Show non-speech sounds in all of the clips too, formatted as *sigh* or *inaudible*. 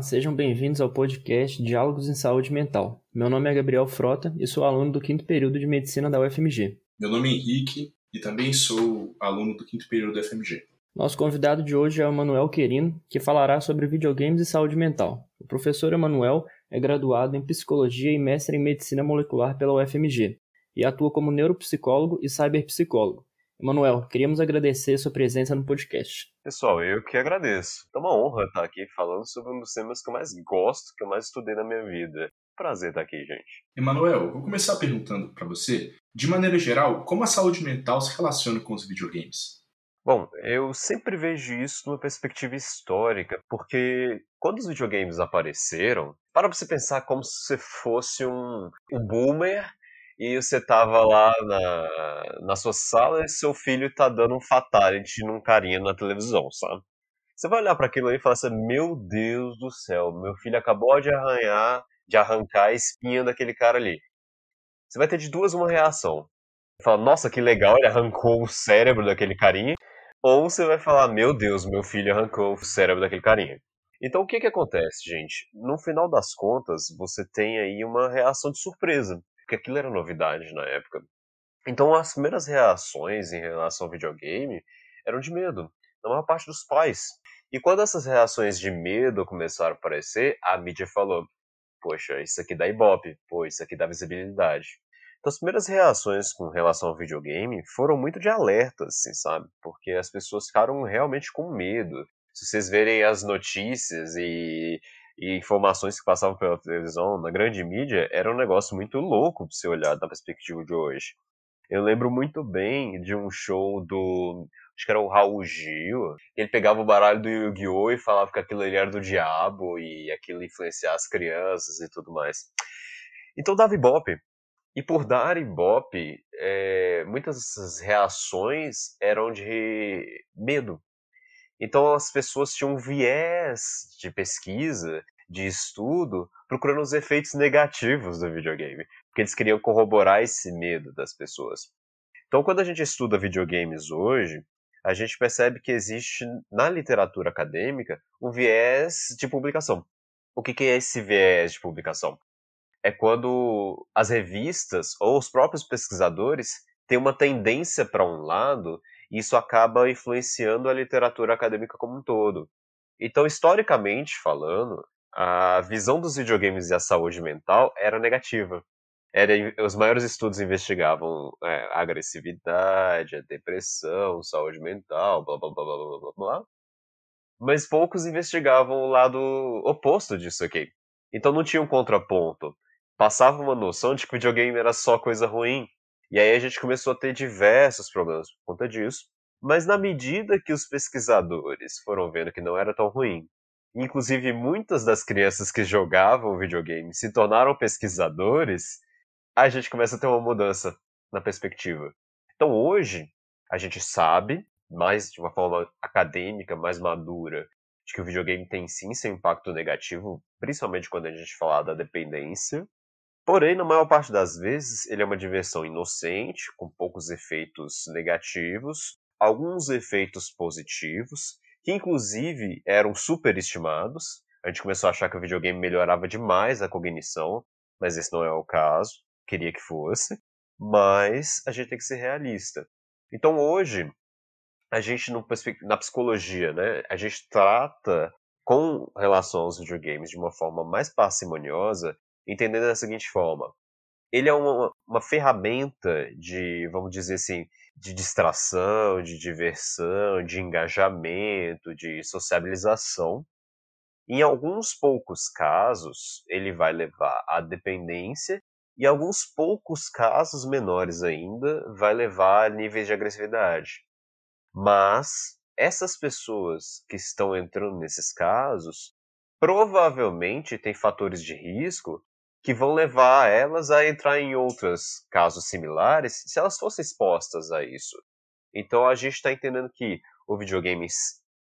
Olá, sejam bem-vindos ao podcast Diálogos em Saúde Mental. Meu nome é Gabriel Frota e sou aluno do quinto período de Medicina da UFMG. Meu nome é Henrique e também sou aluno do quinto período da UFMG. Nosso convidado de hoje é o Emanuel Querino, que falará sobre videogames e saúde mental. O professor Emanuel é graduado em Psicologia e mestre em Medicina Molecular pela UFMG e atua como neuropsicólogo e cyberpsicólogo. Emanuel, queríamos agradecer sua presença no podcast. Pessoal, eu que agradeço. É uma honra estar aqui falando sobre um dos temas que eu mais gosto, que eu mais estudei na minha vida. Prazer estar aqui, gente. Emanuel, vou começar perguntando para você, de maneira geral, como a saúde mental se relaciona com os videogames? Bom, eu sempre vejo isso numa perspectiva histórica, porque quando os videogames apareceram, para você pensar como se fosse um, um boomer e você tava lá na, na sua sala e seu filho tá dando um fatality num carinha na televisão, sabe? Você vai olhar para aquilo aí e falar assim: Meu Deus do céu, meu filho acabou de arranhar, de arrancar a espinha daquele cara ali. Você vai ter de duas uma reação. Fala, nossa, que legal, ele arrancou o cérebro daquele carinha. Ou você vai falar, meu Deus, meu filho arrancou o cérebro daquele carinha. Então o que que acontece, gente? No final das contas, você tem aí uma reação de surpresa porque aquilo era novidade na época. Então as primeiras reações em relação ao videogame eram de medo, na maior parte dos pais. E quando essas reações de medo começaram a aparecer, a mídia falou: Poxa, isso aqui dá ibope, pô, isso aqui dá visibilidade. Então as primeiras reações com relação ao videogame foram muito de alerta, assim, sabe? Porque as pessoas ficaram realmente com medo. Se vocês verem as notícias e e informações que passavam pela televisão, na grande mídia, era um negócio muito louco pra você olhar da perspectiva de hoje. Eu lembro muito bem de um show do. Acho que era o Raul Gil. Ele pegava o baralho do Yu-Gi-Oh! e falava que aquilo ali era do diabo e aquilo influenciar as crianças e tudo mais. Então dava ibope. E por dar ibope, é, muitas dessas reações eram de medo. Então as pessoas tinham um viés de pesquisa, de estudo, procurando os efeitos negativos do videogame, porque eles queriam corroborar esse medo das pessoas. Então quando a gente estuda videogames hoje, a gente percebe que existe na literatura acadêmica um viés de publicação. O que, é esse viés de publicação? É quando as revistas ou os próprios pesquisadores têm uma tendência para um lado isso acaba influenciando a literatura acadêmica como um todo. Então, historicamente falando, a visão dos videogames e a saúde mental era negativa. Era, os maiores estudos investigavam é, a agressividade, a depressão, saúde mental, blá blá blá blá blá blá blá. Mas poucos investigavam o lado oposto disso aqui. Então não tinha um contraponto. Passava uma noção de que videogame era só coisa ruim, e aí a gente começou a ter diversos problemas por conta disso. Mas na medida que os pesquisadores foram vendo que não era tão ruim, inclusive muitas das crianças que jogavam videogame se tornaram pesquisadores, a gente começa a ter uma mudança na perspectiva. Então hoje a gente sabe, mais de uma forma acadêmica, mais madura, de que o videogame tem sim seu impacto negativo, principalmente quando a gente fala da dependência, Porém, na maior parte das vezes, ele é uma diversão inocente, com poucos efeitos negativos, alguns efeitos positivos, que inclusive eram superestimados. A gente começou a achar que o videogame melhorava demais a cognição, mas esse não é o caso. Queria que fosse. Mas a gente tem que ser realista. Então hoje, a gente, na psicologia, né, a gente trata com relação aos videogames de uma forma mais parcimoniosa entendendo da seguinte forma: ele é uma, uma ferramenta de, vamos dizer assim, de distração, de diversão, de engajamento, de sociabilização. Em alguns poucos casos, ele vai levar à dependência, e alguns poucos casos menores ainda, vai levar a níveis de agressividade. Mas essas pessoas que estão entrando nesses casos provavelmente têm fatores de risco que vão levar elas a entrar em outros casos similares se elas fossem expostas a isso. Então a gente está entendendo que o videogame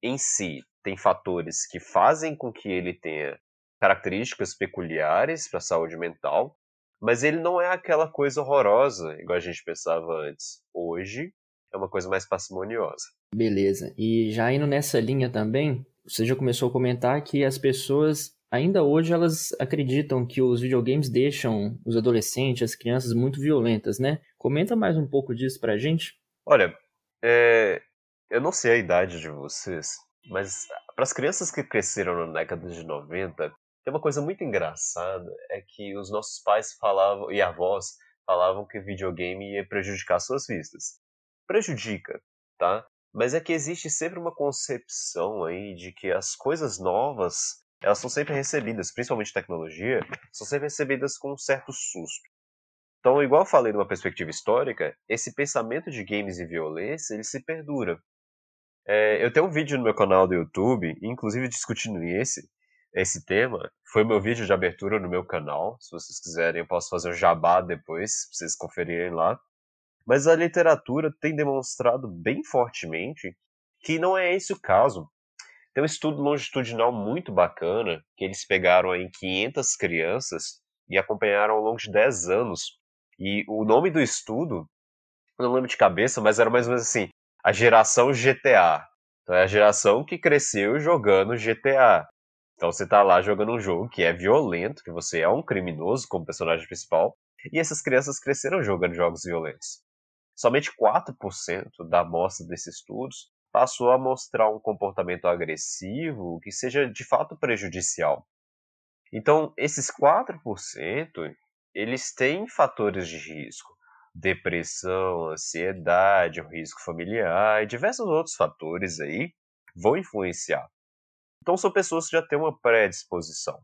em si tem fatores que fazem com que ele tenha características peculiares para a saúde mental, mas ele não é aquela coisa horrorosa igual a gente pensava antes. Hoje é uma coisa mais parcimoniosa. Beleza. E já indo nessa linha também, você já começou a comentar que as pessoas ainda hoje elas acreditam que os videogames deixam os adolescentes, as crianças muito violentas, né? Comenta mais um pouco disso pra gente. Olha, é... eu não sei a idade de vocês, mas para as crianças que cresceram na década de 90, tem uma coisa muito engraçada, é que os nossos pais falavam, e avós falavam que videogame ia prejudicar suas vistas. Prejudica, tá? Mas é que existe sempre uma concepção aí de que as coisas novas, elas são sempre recebidas, principalmente tecnologia, são sempre recebidas com um certo susto. Então, igual eu falei numa perspectiva histórica, esse pensamento de games e violência, ele se perdura. É, eu tenho um vídeo no meu canal do YouTube, inclusive discutindo esse, esse tema. Foi meu vídeo de abertura no meu canal. Se vocês quiserem, eu posso fazer um jabá depois, pra vocês conferirem lá. Mas a literatura tem demonstrado bem fortemente que não é esse o caso. Tem um estudo longitudinal muito bacana, que eles pegaram em 500 crianças e acompanharam ao longo de 10 anos. E o nome do estudo, não lembro de cabeça, mas era mais ou menos assim, a geração GTA. Então é a geração que cresceu jogando GTA. Então você tá lá jogando um jogo que é violento, que você é um criminoso como personagem principal, e essas crianças cresceram jogando jogos violentos. Somente 4% da amostra desses estudos passou a mostrar um comportamento agressivo que seja de fato prejudicial. Então, esses 4%, eles têm fatores de risco depressão, ansiedade, o risco familiar e diversos outros fatores aí vão influenciar. Então são pessoas que já têm uma predisposição.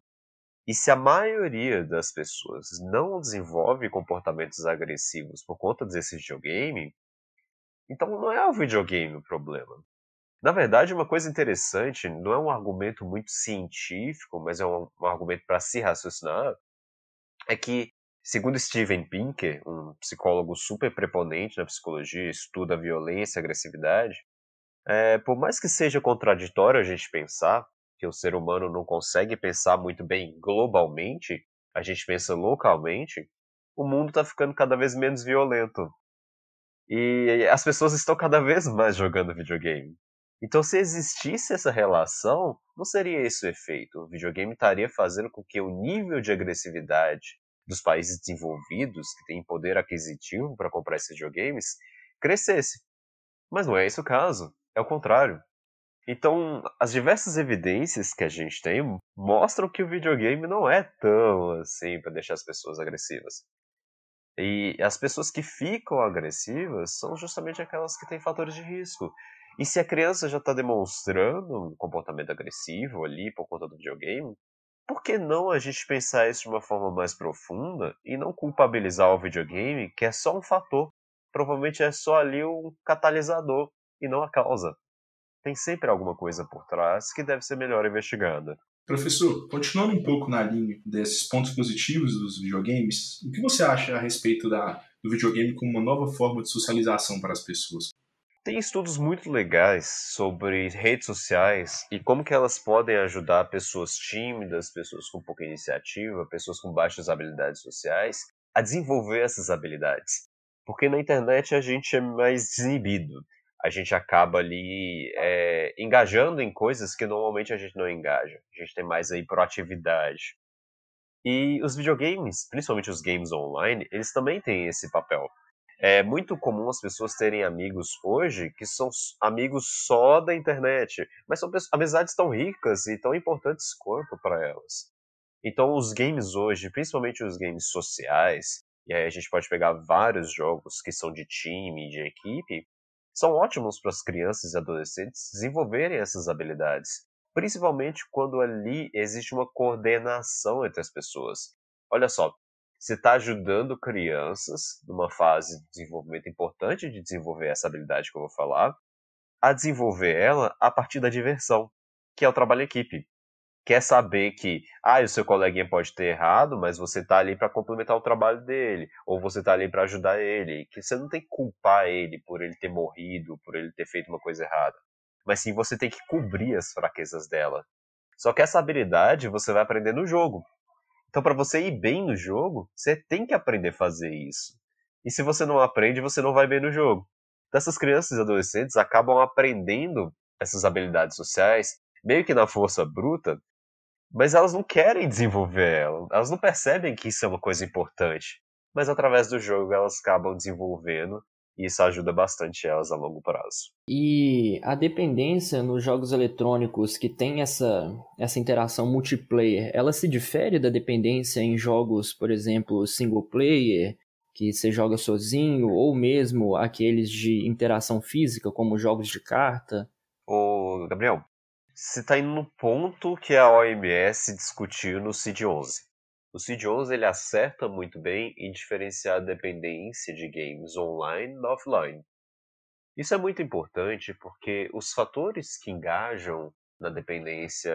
E se a maioria das pessoas não desenvolve comportamentos agressivos por conta desse videogame, então não é o videogame o problema. Na verdade, uma coisa interessante, não é um argumento muito científico, mas é um, um argumento para se raciocinar, é que Segundo Steven Pinker, um psicólogo super preponente na psicologia, estuda violência agressividade, é, por mais que seja contraditório a gente pensar que o ser humano não consegue pensar muito bem globalmente, a gente pensa localmente, o mundo está ficando cada vez menos violento. E as pessoas estão cada vez mais jogando videogame. Então, se existisse essa relação, não seria esse o efeito. O videogame estaria fazendo com que o nível de agressividade dos países desenvolvidos, que têm poder aquisitivo para comprar esses videogames, crescesse. Mas não é esse o caso, é o contrário. Então, as diversas evidências que a gente tem mostram que o videogame não é tão assim para deixar as pessoas agressivas. E as pessoas que ficam agressivas são justamente aquelas que têm fatores de risco. E se a criança já está demonstrando um comportamento agressivo ali por conta do videogame, por que não a gente pensar isso de uma forma mais profunda e não culpabilizar o videogame, que é só um fator? Provavelmente é só ali um catalisador e não a causa. Tem sempre alguma coisa por trás que deve ser melhor investigada. Professor, continuando um pouco na linha desses pontos positivos dos videogames, o que você acha a respeito da, do videogame como uma nova forma de socialização para as pessoas? Tem estudos muito legais sobre redes sociais e como que elas podem ajudar pessoas tímidas, pessoas com pouca iniciativa, pessoas com baixas habilidades sociais a desenvolver essas habilidades. Porque na internet a gente é mais desinibido. A gente acaba ali é, engajando em coisas que normalmente a gente não engaja. A gente tem mais aí proatividade. E os videogames, principalmente os games online, eles também têm esse papel é muito comum as pessoas terem amigos hoje que são amigos só da internet, mas são amizades tão ricas e tão importantes quanto para elas. Então, os games hoje, principalmente os games sociais, e aí a gente pode pegar vários jogos que são de time, de equipe, são ótimos para as crianças e adolescentes desenvolverem essas habilidades, principalmente quando ali existe uma coordenação entre as pessoas. Olha só, você está ajudando crianças, numa fase de desenvolvimento importante de desenvolver essa habilidade que eu vou falar, a desenvolver ela a partir da diversão, que é o trabalho em equipe. Quer saber que, ah, o seu coleguinha pode ter errado, mas você está ali para complementar o trabalho dele, ou você está ali para ajudar ele, que você não tem que culpar ele por ele ter morrido, por ele ter feito uma coisa errada, mas sim você tem que cobrir as fraquezas dela. Só que essa habilidade você vai aprender no jogo. Então, para você ir bem no jogo, você tem que aprender a fazer isso. E se você não aprende, você não vai bem no jogo. Então, essas crianças e adolescentes acabam aprendendo essas habilidades sociais, meio que na força bruta, mas elas não querem desenvolver ela, elas não percebem que isso é uma coisa importante. Mas através do jogo elas acabam desenvolvendo e isso ajuda bastante elas a longo prazo. E a dependência nos jogos eletrônicos que tem essa, essa interação multiplayer, ela se difere da dependência em jogos, por exemplo, single player, que você joga sozinho, ou mesmo aqueles de interação física, como jogos de carta? Ô, Gabriel, você está indo no ponto que a OMS discutiu no CID-11. O CID-11 ele acerta muito bem em diferenciar a dependência de games online e offline. Isso é muito importante porque os fatores que engajam na dependência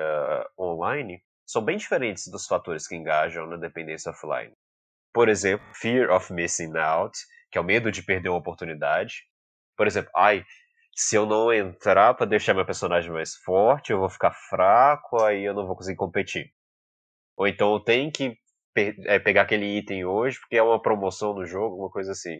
online são bem diferentes dos fatores que engajam na dependência offline. Por exemplo, fear of missing out, que é o medo de perder uma oportunidade. Por exemplo, ai, se eu não entrar para deixar meu personagem mais forte, eu vou ficar fraco, aí eu não vou conseguir competir. Ou então eu tenho que é, pegar aquele item hoje porque é uma promoção no jogo, uma coisa assim.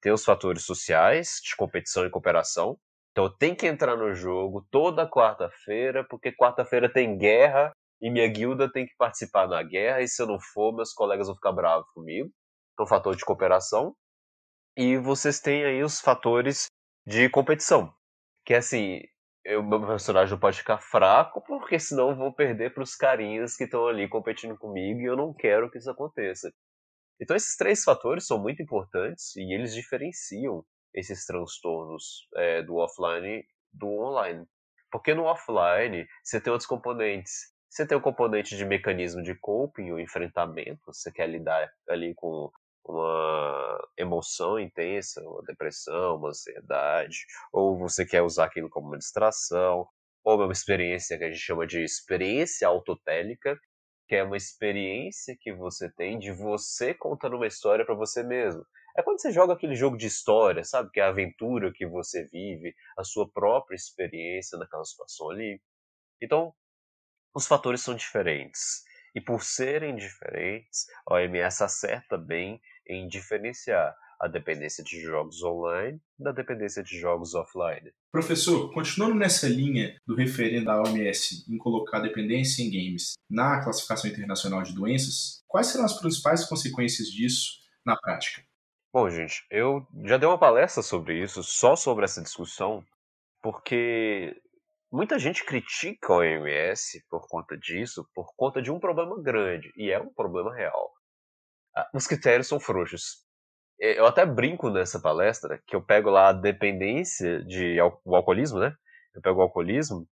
Tem os fatores sociais, de competição e cooperação. Então eu tenho que entrar no jogo toda quarta-feira, porque quarta-feira tem guerra e minha guilda tem que participar da guerra, e se eu não for, meus colegas vão ficar bravos comigo. Então, fator de cooperação. E vocês têm aí os fatores de competição. Que assim, o meu personagem pode ficar fraco, porque senão eu vou perder para os carinhas que estão ali competindo comigo e eu não quero que isso aconteça. Então esses três fatores são muito importantes e eles diferenciam esses transtornos é, do offline do online. Porque no offline você tem outros componentes. Você tem o componente de mecanismo de coping, o enfrentamento, você quer lidar ali com uma emoção intensa, uma depressão, uma ansiedade, ou você quer usar aquilo como uma distração, ou uma experiência que a gente chama de experiência autotélica, que é uma experiência que você tem de você contando uma história para você mesmo. É quando você joga aquele jogo de história, sabe? Que é a aventura que você vive, a sua própria experiência naquela situação ali. Então, os fatores são diferentes. E por serem diferentes, a OMS acerta bem em diferenciar a dependência de jogos online da dependência de jogos offline. Professor, continuando nessa linha do referendo da OMS em colocar dependência em games na classificação internacional de doenças, quais serão as principais consequências disso na prática? Bom, gente, eu já dei uma palestra sobre isso, só sobre essa discussão, porque muita gente critica a OMS por conta disso, por conta de um problema grande, e é um problema real os critérios são frouxos. Eu até brinco nessa palestra que eu pego lá a dependência de o alcoolismo, né? Eu pego o alcoolismo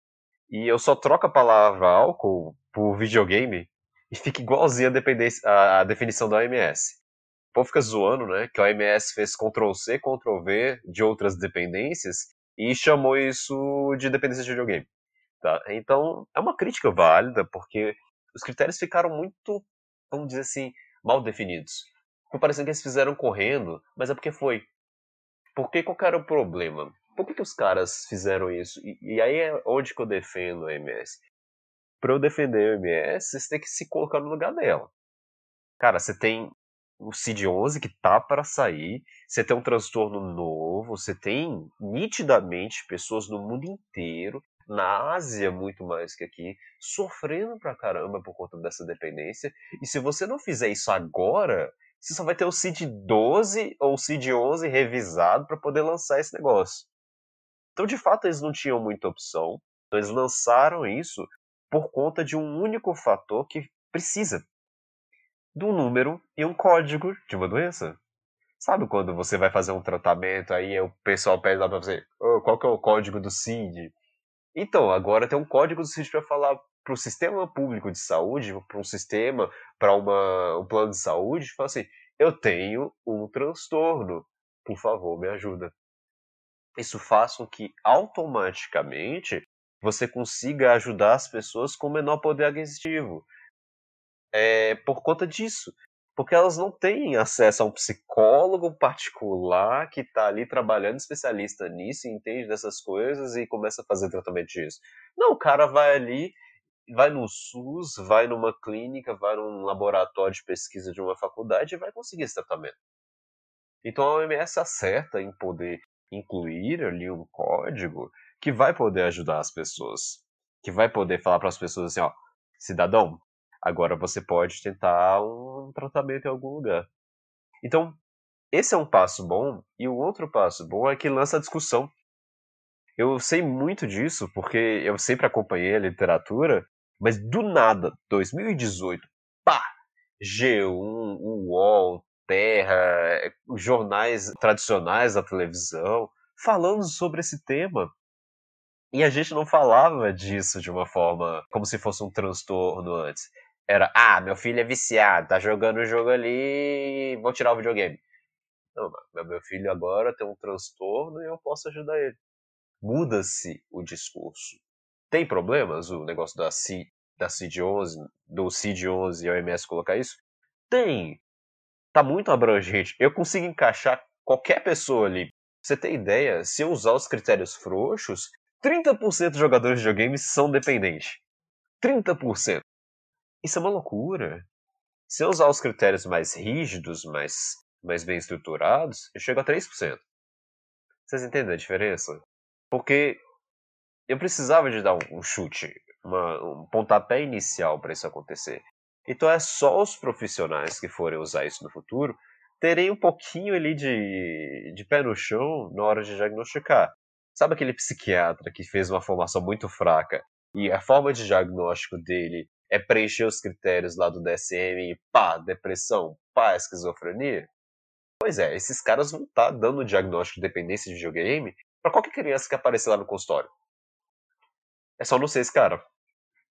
e eu só troco a palavra álcool por videogame e fica igualzinho a, a definição da OMS. O povo fica zoando, né? Que a OMS fez Ctrl-C, Ctrl-V de outras dependências e chamou isso de dependência de videogame. Tá? Então, é uma crítica válida, porque os critérios ficaram muito, vamos dizer assim, mal definidos. Ficou parecendo que eles fizeram correndo, mas é porque foi. Porque qual era o problema? Por que, que os caras fizeram isso? E, e aí é onde que eu defendo a MS. Para eu defender a MS, você tem que se colocar no lugar dela. Cara, você tem o CID-11 que tá para sair, você tem um transtorno novo, você tem nitidamente pessoas no mundo inteiro na Ásia muito mais que aqui, sofrendo pra caramba por conta dessa dependência. E se você não fizer isso agora, você só vai ter o CID 12 ou o CID 11 revisado para poder lançar esse negócio. Então, de fato, eles não tinham muita opção. Então, eles lançaram isso por conta de um único fator que precisa do número e um código de uma doença. Sabe quando você vai fazer um tratamento, aí o pessoal pede lá pra você, oh, qual que é o código do CID? Então, agora tem um código do CID para falar para o sistema público de saúde, para um sistema, para um plano de saúde, fala assim: eu tenho um transtorno, por favor, me ajuda. Isso faz com que automaticamente você consiga ajudar as pessoas com menor poder aquisitivo. É por conta disso porque elas não têm acesso a um psicólogo particular que está ali trabalhando, especialista nisso, entende dessas coisas e começa a fazer tratamento disso. Não, o cara vai ali, vai no SUS, vai numa clínica, vai num laboratório de pesquisa de uma faculdade e vai conseguir esse tratamento. Então a OMS acerta em poder incluir ali um código que vai poder ajudar as pessoas, que vai poder falar para as pessoas assim, ó, cidadão, agora você pode tentar um tratamento em algum lugar. Então, esse é um passo bom, e o outro passo bom é que lança a discussão. Eu sei muito disso porque eu sempre acompanhei a literatura, mas do nada, 2018, pá, G1, UOL, Terra, jornais tradicionais da televisão, falando sobre esse tema. E a gente não falava disso de uma forma como se fosse um transtorno antes. Era, ah, meu filho é viciado, tá jogando o jogo ali, vou tirar o videogame. Não, meu filho agora tem um transtorno e eu posso ajudar ele. Muda-se o discurso. Tem problemas o negócio da, C, da CID-11, do CID-11 e a OMS colocar isso? Tem. Tá muito abrangente. Eu consigo encaixar qualquer pessoa ali. você tem ideia, se eu usar os critérios frouxos, 30% dos jogadores de videogames são dependentes. 30%. Isso é uma loucura. Se eu usar os critérios mais rígidos, mais, mais bem estruturados, eu chego a 3%. Vocês entendem a diferença? Porque eu precisava de dar um, chute, uma, um pontapé inicial para isso acontecer. Então é só os profissionais que forem usar isso no futuro terem um pouquinho ali de, de pé no chão na hora de diagnosticar. Sabe aquele psiquiatra que fez uma formação muito fraca e a forma de diagnóstico dele é preencher os critérios lá do DSM e pá, depressão, pá, esquizofrenia? Pois é, esses caras vão estar tá dando diagnóstico de dependência de videogame para qualquer criança que aparecer lá no consultório. É só não ser esse cara.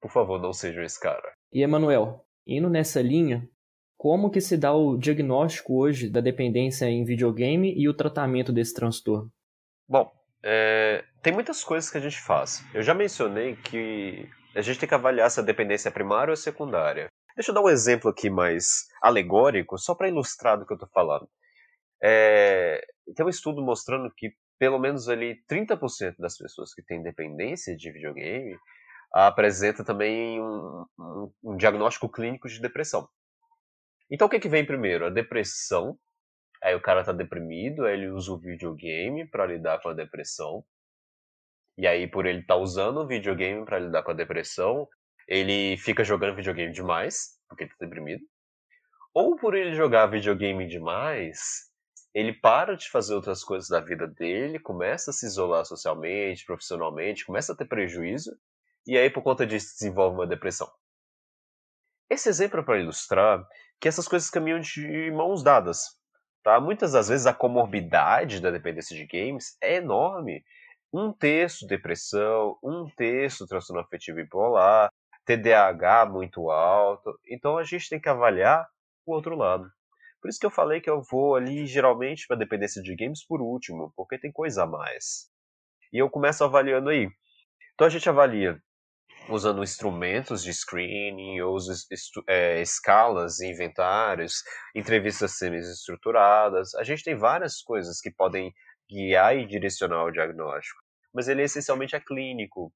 Por favor, não sejam esse cara. E Emanuel, indo nessa linha, como que se dá o diagnóstico hoje da dependência em videogame e o tratamento desse transtorno? Bom, é, tem muitas coisas que a gente faz. Eu já mencionei que a gente tem que avaliar se a dependência é primária ou secundária. Deixa eu dar um exemplo aqui mais alegórico, só para ilustrar do que eu estou falando. É, tem um estudo mostrando que pelo menos ali 30% das pessoas que têm dependência de videogame apresenta também um, um, um diagnóstico clínico de depressão. Então o que, que vem primeiro? A depressão Aí o cara tá deprimido, aí ele usa o videogame para lidar com a depressão. E aí, por ele estar tá usando o videogame para lidar com a depressão, ele fica jogando videogame demais, porque tá deprimido. Ou por ele jogar videogame demais, ele para de fazer outras coisas da vida dele, começa a se isolar socialmente, profissionalmente, começa a ter prejuízo, e aí por conta disso desenvolve uma depressão. Esse exemplo é para ilustrar que essas coisas caminham de mãos dadas. Tá? Muitas das vezes a comorbidade da dependência de games é enorme. Um terço depressão, um terço transtorno afetivo bipolar, TDAH muito alto. Então a gente tem que avaliar o outro lado. Por isso que eu falei que eu vou ali geralmente para dependência de games por último, porque tem coisa a mais. E eu começo avaliando aí. Então a gente avalia usando instrumentos de screening, ou é, escalas, inventários, entrevistas semi-estruturadas. A gente tem várias coisas que podem guiar e direcionar o diagnóstico, mas ele essencialmente é clínico.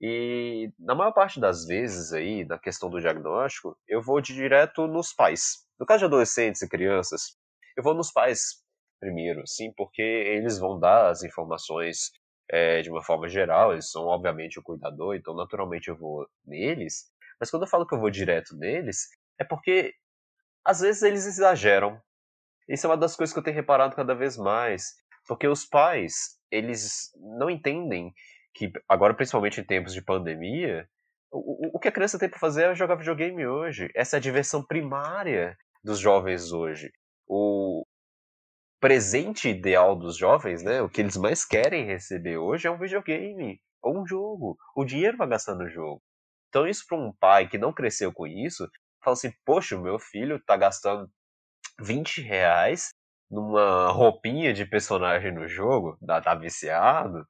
E na maior parte das vezes aí, na questão do diagnóstico, eu vou direto nos pais. No caso de adolescentes e crianças, eu vou nos pais primeiro, sim, porque eles vão dar as informações é, de uma forma geral, eles são obviamente o cuidador, então naturalmente eu vou neles. Mas quando eu falo que eu vou direto neles, é porque às vezes eles exageram. Isso é uma das coisas que eu tenho reparado cada vez mais. Porque os pais, eles não entendem que, agora principalmente em tempos de pandemia, o, o que a criança tem para fazer é jogar videogame hoje. Essa é a diversão primária dos jovens hoje. O, presente ideal dos jovens, né? O que eles mais querem receber hoje é um videogame ou um jogo. O dinheiro vai gastar no jogo. Então isso para um pai que não cresceu com isso, fala assim, poxa, o meu filho tá gastando 20 reais numa roupinha de personagem no jogo, tá, tá viciado.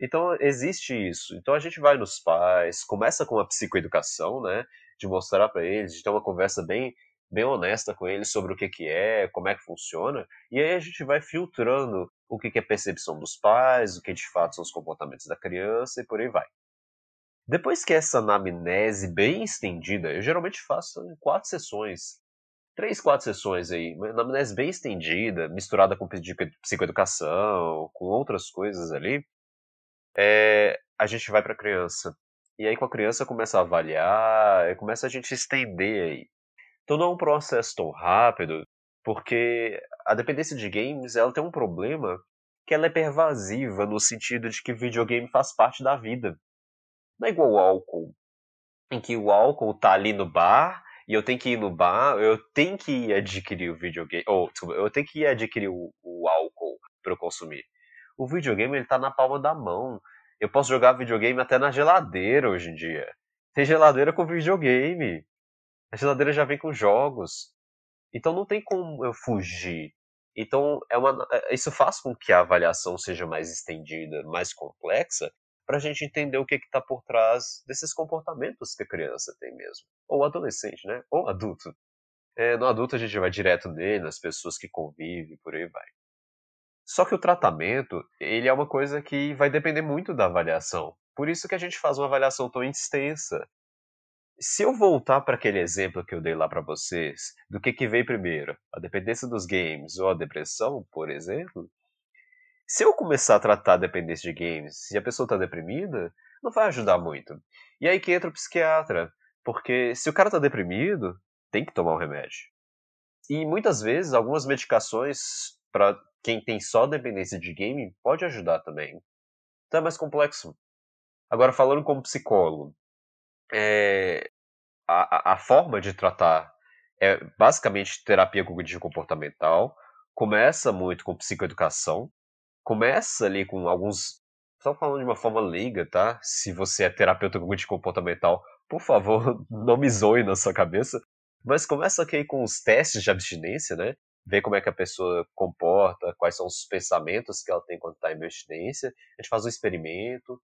Então existe isso. Então a gente vai nos pais, começa com a psicoeducação, né? De mostrar para eles, de ter uma conversa bem bem honesta com eles sobre o que, que é, como é que funciona, e aí a gente vai filtrando o que, que é percepção dos pais, o que de fato são os comportamentos da criança e por aí vai. Depois que essa anamnese bem estendida, eu geralmente faço em quatro sessões, três, quatro sessões aí, uma anamnese bem estendida, misturada com psicoeducação, com outras coisas ali, é, a gente vai para a criança. E aí com a criança começa a avaliar, começa a gente estender aí. Então não é um processo tão rápido, porque a dependência de games ela tem um problema que ela é pervasiva no sentido de que videogame faz parte da vida. Não é igual o álcool, em que o álcool tá ali no bar e eu tenho que ir no bar, eu tenho que ir adquirir o videogame, ou desculpa, eu tenho que ir adquirir o, o álcool para eu consumir. O videogame ele tá na palma da mão. Eu posso jogar videogame até na geladeira hoje em dia. Tem geladeira com videogame. A geladeira já vem com jogos. Então não tem como eu fugir. Então é uma, é, isso faz com que a avaliação seja mais estendida, mais complexa, para a gente entender o que está por trás desses comportamentos que a criança tem mesmo. Ou adolescente, né? Ou adulto. É, no adulto a gente vai direto nele, nas pessoas que convivem, por aí vai. Só que o tratamento, ele é uma coisa que vai depender muito da avaliação. Por isso que a gente faz uma avaliação tão extensa. Se eu voltar para aquele exemplo que eu dei lá para vocês, do que, que veio primeiro, a dependência dos games ou a depressão, por exemplo, se eu começar a tratar a dependência de games e a pessoa está deprimida, não vai ajudar muito. E aí que entra o psiquiatra, porque se o cara está deprimido, tem que tomar um remédio. E muitas vezes algumas medicações para quem tem só dependência de game pode ajudar também. Então é mais complexo. Agora falando como psicólogo, é, a, a, forma de tratar é basicamente terapia cognitivo comportamental. Começa muito com psicoeducação, começa ali com alguns. Só falando de uma forma leiga, tá? Se você é terapeuta cognitivo comportamental, por favor, *laughs* não me zoe na sua cabeça. Mas começa aqui com os testes de abstinência, né? Ver como é que a pessoa comporta, quais são os pensamentos que ela tem quando está em abstinência. A gente faz um experimento.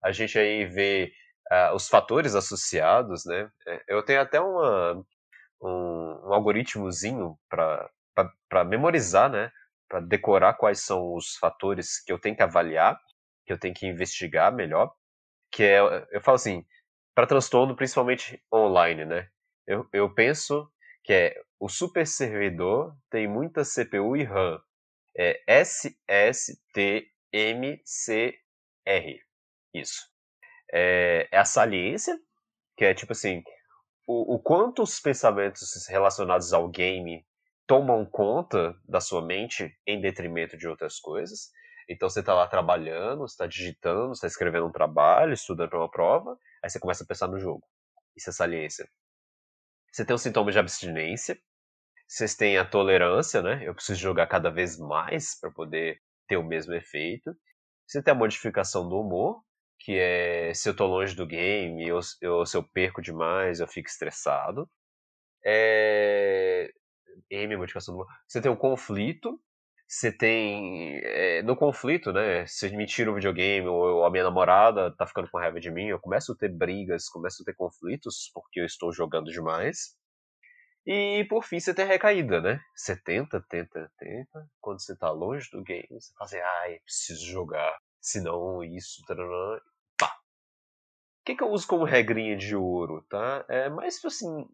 A gente aí vê uh, os fatores associados, né? É, eu tenho até uma, um, um algoritmozinho para memorizar, né? Para decorar quais são os fatores que eu tenho que avaliar, que eu tenho que investigar melhor. Que é, eu falo assim, para transtorno principalmente online, né? Eu, eu penso que é o super servidor tem muita CPU e RAM. É SSTMCR. Isso é, é a saliência, que é tipo assim, o, o quanto os pensamentos relacionados ao game tomam conta da sua mente em detrimento de outras coisas. Então você está lá trabalhando, está digitando, está escrevendo um trabalho, estudando para uma prova, aí você começa a pensar no jogo. Isso é saliência. Você tem os sintomas de abstinência, vocês têm a tolerância, né? Eu preciso jogar cada vez mais para poder ter o mesmo efeito. Você tem a modificação do humor, que é se eu tô longe do game, ou se eu perco demais, eu fico estressado. É... M, modificação do... Você tem o conflito, você tem. É, no conflito, né? Se me tira o videogame ou a minha namorada tá ficando com raiva de mim, eu começo a ter brigas, começo a ter conflitos porque eu estou jogando demais. E por fim você tem a recaída, né? Você tenta, tenta, tenta. Quando você tá longe do game, você fala assim, ai, preciso jogar se não isso, tarará, pá. O que, que eu uso como regrinha de ouro, tá? É mais, assim,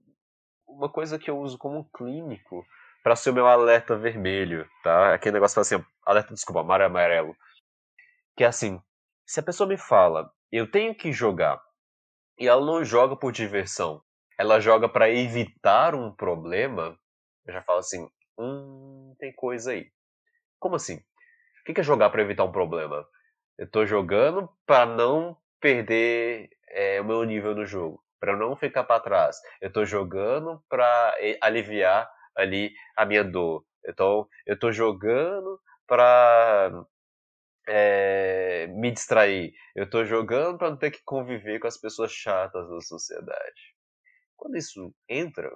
uma coisa que eu uso como clínico para ser o meu alerta vermelho, tá? Aquele negócio assim, alerta, desculpa, amarelo, amarelo. Que é assim, se a pessoa me fala, eu tenho que jogar, e ela não joga por diversão, ela joga para evitar um problema, eu já falo assim, hum, tem coisa aí. Como assim? O que é jogar para evitar um problema? Eu tô jogando para não perder é, o meu nível no jogo, para não ficar para trás. Eu tô jogando para aliviar ali a minha dor. Então, eu tô jogando para é, me distrair. Eu tô jogando para não ter que conviver com as pessoas chatas da sociedade. Quando isso entra,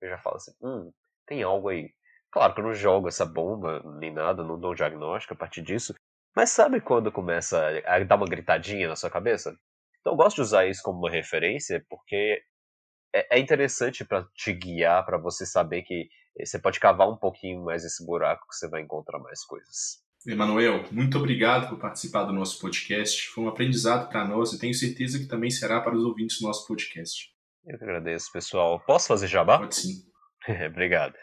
eu já falo assim, hum, tem algo aí. Claro que eu não jogo essa bomba nem nada, não dou um diagnóstico a partir disso, mas sabe quando começa a dar uma gritadinha na sua cabeça? Então eu gosto de usar isso como uma referência porque é, é interessante para te guiar, para você saber que você pode cavar um pouquinho mais esse buraco que você vai encontrar mais coisas. Emanuel, muito obrigado por participar do nosso podcast. Foi um aprendizado para nós e tenho certeza que também será para os ouvintes do nosso podcast. Eu que agradeço, pessoal. Posso fazer jabá? Pode sim. *laughs* Obrigado.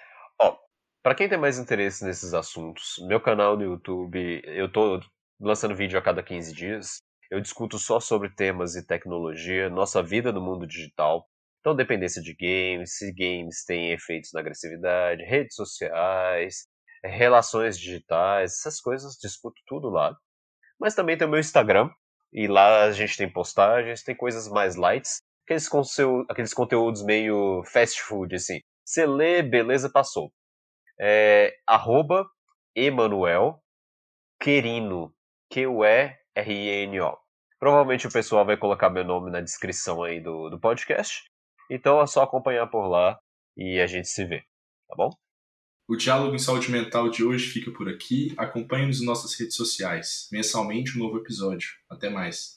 Para quem tem mais interesse nesses assuntos, meu canal no YouTube, eu tô lançando vídeo a cada 15 dias. Eu discuto só sobre temas e tecnologia, nossa vida no mundo digital. Então, dependência de games, se games têm efeitos na agressividade, redes sociais, relações digitais, essas coisas, discuto tudo lá. Mas também tem o meu Instagram, e lá a gente tem postagens, tem coisas mais lights, aqueles, aqueles conteúdos meio fast food, assim. Você lê, beleza, passou. É, arroba Emanuel Querino, Q-U-E-R-I-N-O. Provavelmente o pessoal vai colocar meu nome na descrição aí do, do podcast. Então é só acompanhar por lá e a gente se vê, tá bom? O Diálogo em Saúde Mental de hoje fica por aqui. Acompanhe-nos em nossas redes sociais. Mensalmente um novo episódio. Até mais.